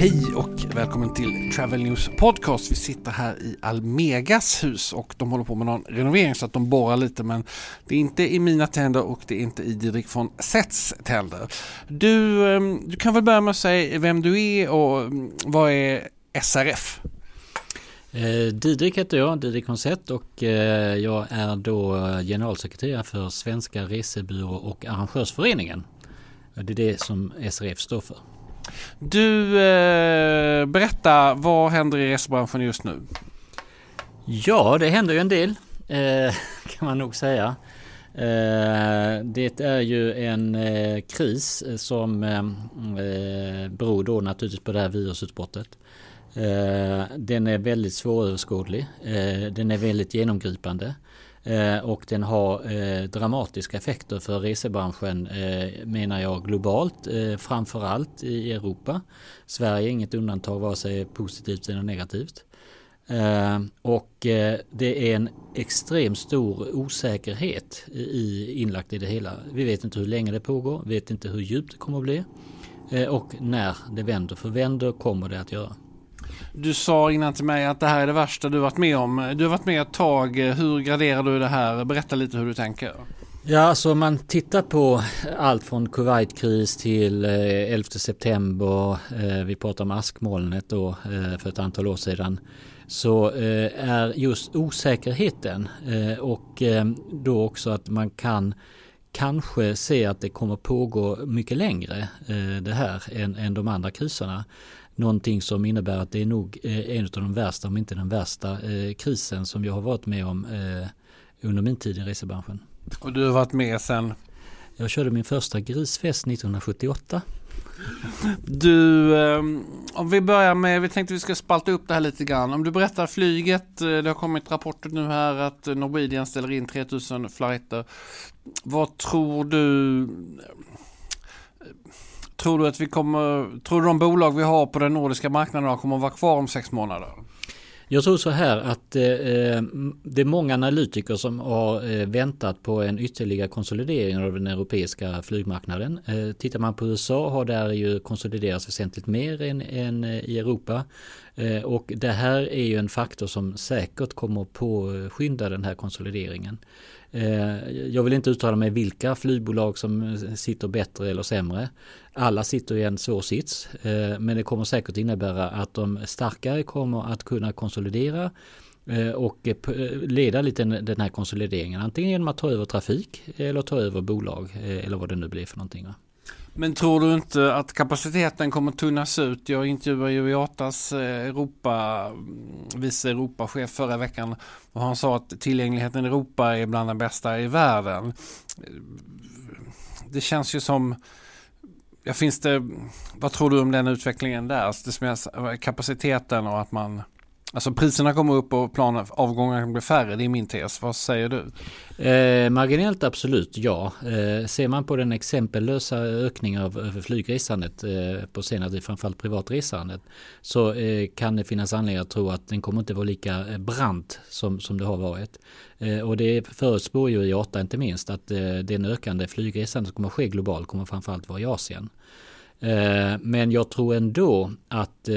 Hej och välkommen till Travel News Podcast. Vi sitter här i Almegas hus och de håller på med någon renovering så att de borrar lite men det är inte i mina tänder och det är inte i Didrik von Setts tänder. Du, ehm, du kan väl börja med att säga vem du är och ehm, vad är SRF? Eh, Didrik heter jag, Didrik Konsett och eh, jag är då eh, generalsekreterare för Svenska Resebyrå och Arrangörsföreningen. Det är det som SRF står för. Du, eh, berätta, vad händer i resebranschen just nu? Ja, det händer ju en del eh, kan man nog säga. Eh, det är ju en eh, kris som eh, eh, beror då naturligtvis på det här virusutbrottet. Eh, den är väldigt svåröverskådlig. Den är väldigt genomgripande. Eh, och den har eh, dramatiska effekter för resebranschen eh, menar jag globalt, framförallt i Europa. Sverige är inget undantag vare sig positivt eller negativt. Och det är en extremt stor osäkerhet i, inlagt i det hela. Vi vet inte hur länge det pågår, vet inte hur djupt det kommer att bli och när det vänder. För vänder kommer det att göra. Du sa innan till mig att det här är det värsta du varit med om. Du har varit med ett tag. Hur graderar du det här? Berätta lite hur du tänker. Ja, alltså om man tittar på allt från Kuwaitkris till eh, 11 september. Eh, vi pratar om askmolnet då eh, för ett antal år sedan. Så är just osäkerheten och då också att man kan kanske se att det kommer pågå mycket längre det här än, än de andra kriserna. Någonting som innebär att det är nog eh, en av de värsta, om inte den värsta eh, krisen som jag har varit med om eh, under min tid i resebranschen. Och du har varit med sedan? Jag körde min första grisfest 1978. Du, om vi börjar med, vi tänkte vi ska spalta upp det här lite grann. Om du berättar flyget, det har kommit rapporter nu här att Norwegian ställer in 3000 flighter. Vad tror du Tror du att vi kommer, tror du de bolag vi har på den nordiska marknaden kommer att vara kvar om sex månader? Jag tror så här att eh, eh, det är många analytiker som har eh, väntat på en ytterligare konsolidering av den europeiska flygmarknaden. Eh, tittar man på USA har där ju konsoliderats väsentligt mer än, än eh, i Europa. Eh, och det här är ju en faktor som säkert kommer att påskynda den här konsolideringen. Eh, jag vill inte uttala mig vilka flygbolag som sitter bättre eller sämre. Alla sitter i en svår sits. Eh, men det kommer säkert innebära att de starkare kommer att kunna konsolidera och leda lite den här konsolideringen. Antingen genom att ta över trafik eller ta över bolag eller vad det nu blir för någonting. Men tror du inte att kapaciteten kommer tunnas ut? Jag intervjuade ju IATAs eh, Europa, mm, vice Europachef förra veckan och han sa att tillgängligheten i Europa är bland den bästa i världen. Eh, det känns ju som Ja, finns det, vad tror du om den utvecklingen där? Alltså det kapaciteten och att man Alltså priserna kommer upp och planavgångarna blir färre, det är min tes. Vad säger du? Eh, marginellt absolut ja. Eh, ser man på den exempellösa ökningen av, av flygresandet eh, på senare tid, framförallt privatresandet, så eh, kan det finnas anledning att tro att den kommer inte vara lika eh, brant som, som det har varit. Eh, och det förutspår ju IATA inte minst att eh, den ökande flygresandet som kommer ske globalt kommer framförallt vara i Asien. Eh, men jag tror ändå att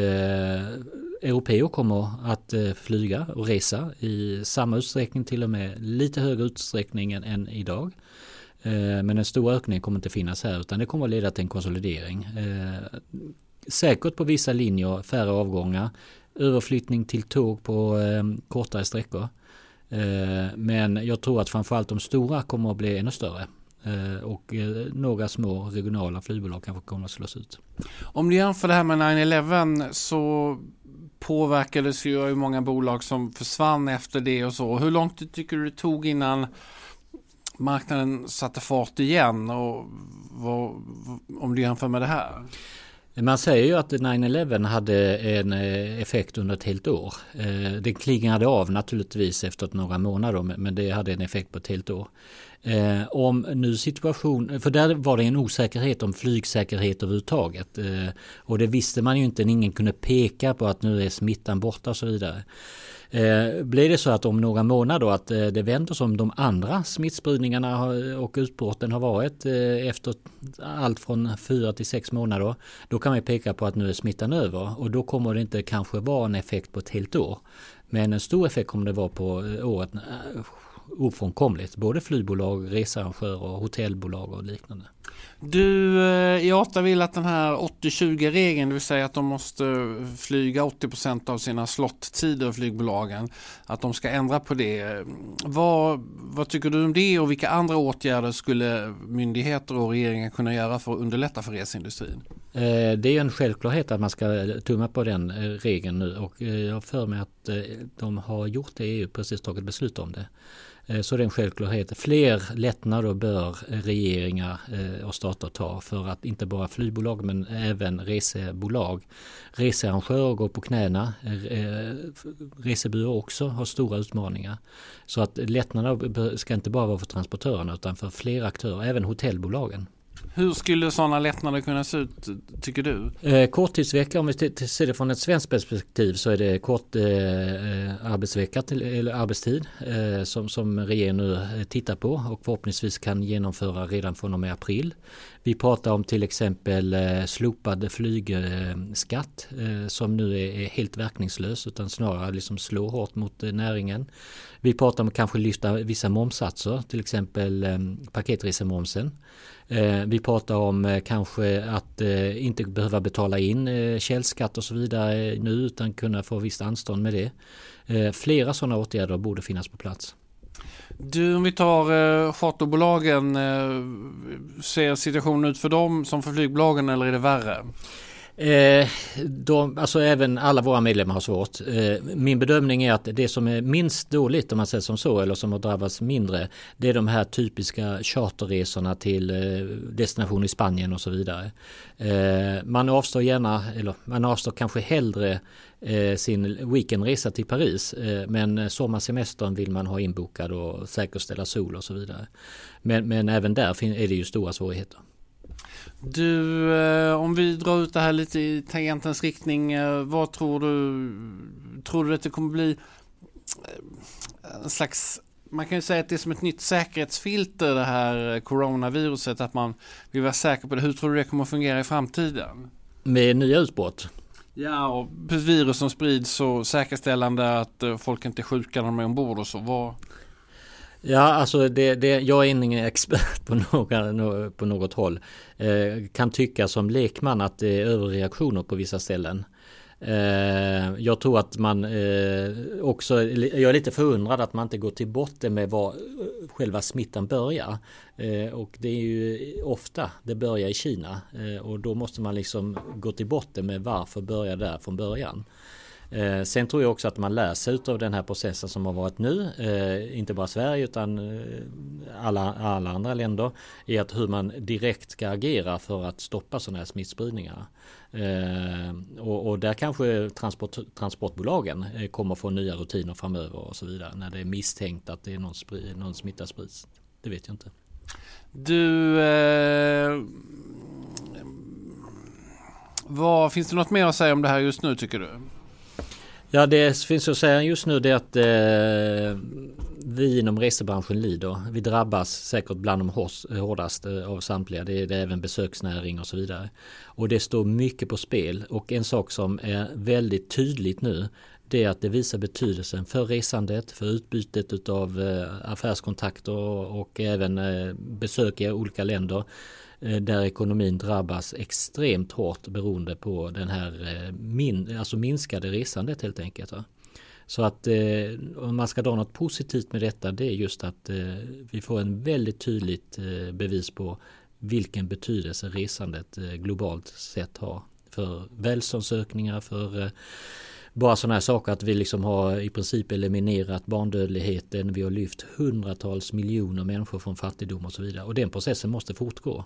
europeer kommer att eh, flyga och resa i samma utsträckning, till och med lite högre utsträckning än, idag. Eh, men en stor ökning kommer inte finnas här utan det kommer att leda till en konsolidering. Eh, säkert på vissa linjer färre avgångar, överflyttning till tåg på kortare sträckor. Men jag tror att framförallt de stora kommer att bli ännu större. Och några små regionala flygbolag kanske kommer att slås ut. Om du jämför det här med 9-11 så påverkades ju av många bolag som försvann efter det och så. Hur långt tycker du det tog innan marknaden satte fart igen och vad, om du jämför med det här? Man säger ju att 9-11 hade en eh, effekt under ett helt år. Den det klingade av naturligtvis efter några månader men det hade en effekt på ett helt år. Eh, om nu situation, för där var det en osäkerhet om flygsäkerhet överhuvudtaget. Eh, och det visste man ju inte, ingen kunde peka på att nu är smittan borta och så vidare. Eh, blir det så att om några månader att eh, det vänder som de andra smittspridningarna och utbrotten har varit eh, efter allt från fyra till sex månader. Då kan man peka på att nu är smittan över och då kommer det inte kanske vara en effekt på ett helt år. Men en stor effekt kommer det vara på eh, året eh, ofrånkomligt. Både flygbolag, researrangörer, hotellbolag och liknande. Du, IATA eh, vill att den här 80-20-regeln, det vill säga att de måste flyga 80% av sina slottider, flygbolagen, att de ska ändra på det. Vad, vad tycker du om det och vilka andra åtgärder skulle myndigheter och regeringen kunna göra för att underlätta för resindustrin? Eh, det är en självklarhet att man ska tumma på den eh, regeln nu och jag för mig att de har gjort det EU, precis tagit beslut om det. Eh, så det är en självklarhet. Fler lättnader bör regeringar eh, och stater ta för att inte bara flygbolag men även resebolag. Researrangörer går på knäna. Eh, resebyråer också har stora utmaningar. Så att lättnader ska inte bara vara för transportörerna utan för fler aktörer, även hotellbolagen. Hur skulle sådana lättnader kunna se ut tycker du? Eh, korttidsvecka om vi ser det från ett svenskt perspektiv så är det kort eh, eh arbetsvecka till, eller arbetstid eh, som, som regeringen nu eh, tittar på och förhoppningsvis kan genomföra redan från och med april. Vi pratar om till exempel eh, slopad flygskatt eh, som nu är, är helt verkningslös utan snarare liksom slår hårt mot eh, näringen. Vi pratar om att kanske lyfta vissa momsatser, till exempel eh, paketresemomsen. Eh, vi pratar om eh, kanske att eh, inte behöva betala in källskatt och så vidare nu utan kunna få visst anstånd med det. Flera sådana åtgärder borde finnas på plats. Du, om vi tar charterbolagen, ser situationen ut för dem som för flygbolagen eller är det värre? Eh, de, alltså även alla våra medlemmar har svårt. Eh, min bedömning är att det som är minst dåligt om man säger som så eller som har drabbats mindre det är de här typiska charterresorna till eh, destination i Spanien och så vidare. Eh, man avstår gärna, eller man avstår kanske hellre eh, sin weekendresa till Paris eh, men sommarsemestern vill man ha inbokad och säkerställa sol och så vidare. Men, men även där är det ju stora svårigheter. Du, eh, om vi drar ut det här lite i tangentens riktning. Eh, vad tror du? Tror du att det kommer bli eh, en slags man kan ju säga att det är som ett nytt säkerhetsfilter det här coronaviruset, att man vill vara säker på det. Hur tror du det kommer att fungera i framtiden? Med nya utbrott? Ja, och virus som sprids och säkerställande att folk inte är sjuka när de är ombord och så. Vad, Ja, alltså det, det, jag är ingen expert på, några, på något håll. Eh, kan tycka som lekman att det är överreaktioner på vissa ställen. Eh, jag tror att man eh, också, jag är lite förundrad att man inte går till botten med var eh, själva smittan börjar. Eh, och det är ju ofta det börjar i Kina eh, och då måste man liksom gå till botten med varför börjar där från början. Eh, sen tror jag också att man lär sig av den här processen som har varit nu, eh, inte bara Sverige utan eh, alla, alla andra länder, i att hur man direkt ska agera för att stoppa sådana här smittspridningar. Eh, och, och, där kanske transport, transportbolagen eh, kommer få nya rutiner framöver och så vidare när det är misstänkt att det är någon, spri, någon smitta sprids. Det vet jag inte. Du eh, vad, Finns det något mer att säga om det här just nu tycker du? Ja det finns att säga just nu det att eh, vi inom resebranschen lider. Vi drabbas säkert bland de hårdast eh, av samtliga. Det är, det är även besöksnäring och så vidare. Och det står mycket på spel och en sak som är väldigt tydligt nu det är att det visar betydelsen för resandet, för utbytet av eh, affärskontakter och, och även eh, besök i olika länder. Eh, där ekonomin drabbas extremt hårt beroende på den här eh, min, alltså minskade resandet helt enkelt. Va? Så att eh, om man ska dra något positivt med detta det är just att vi får en väldigt tydligt bevis på vilken betydelse resandet globalt sett har för välståndsökningar, för bara sådana här saker att vi liksom har i princip eliminerat barndödligheten. Vi har lyft hundratals miljoner människor från fattigdom och så vidare. Och den processen måste fortgå.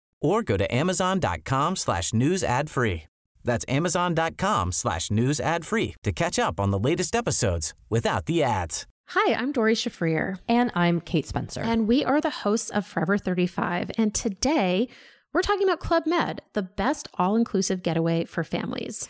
or go to amazon.com slash news ad free. That's amazon.com slash news ad free to catch up on the latest episodes without the ads. Hi, I'm Dori Shafrir. And I'm Kate Spencer. And we are the hosts of Forever 35. And today we're talking about Club Med, the best all inclusive getaway for families.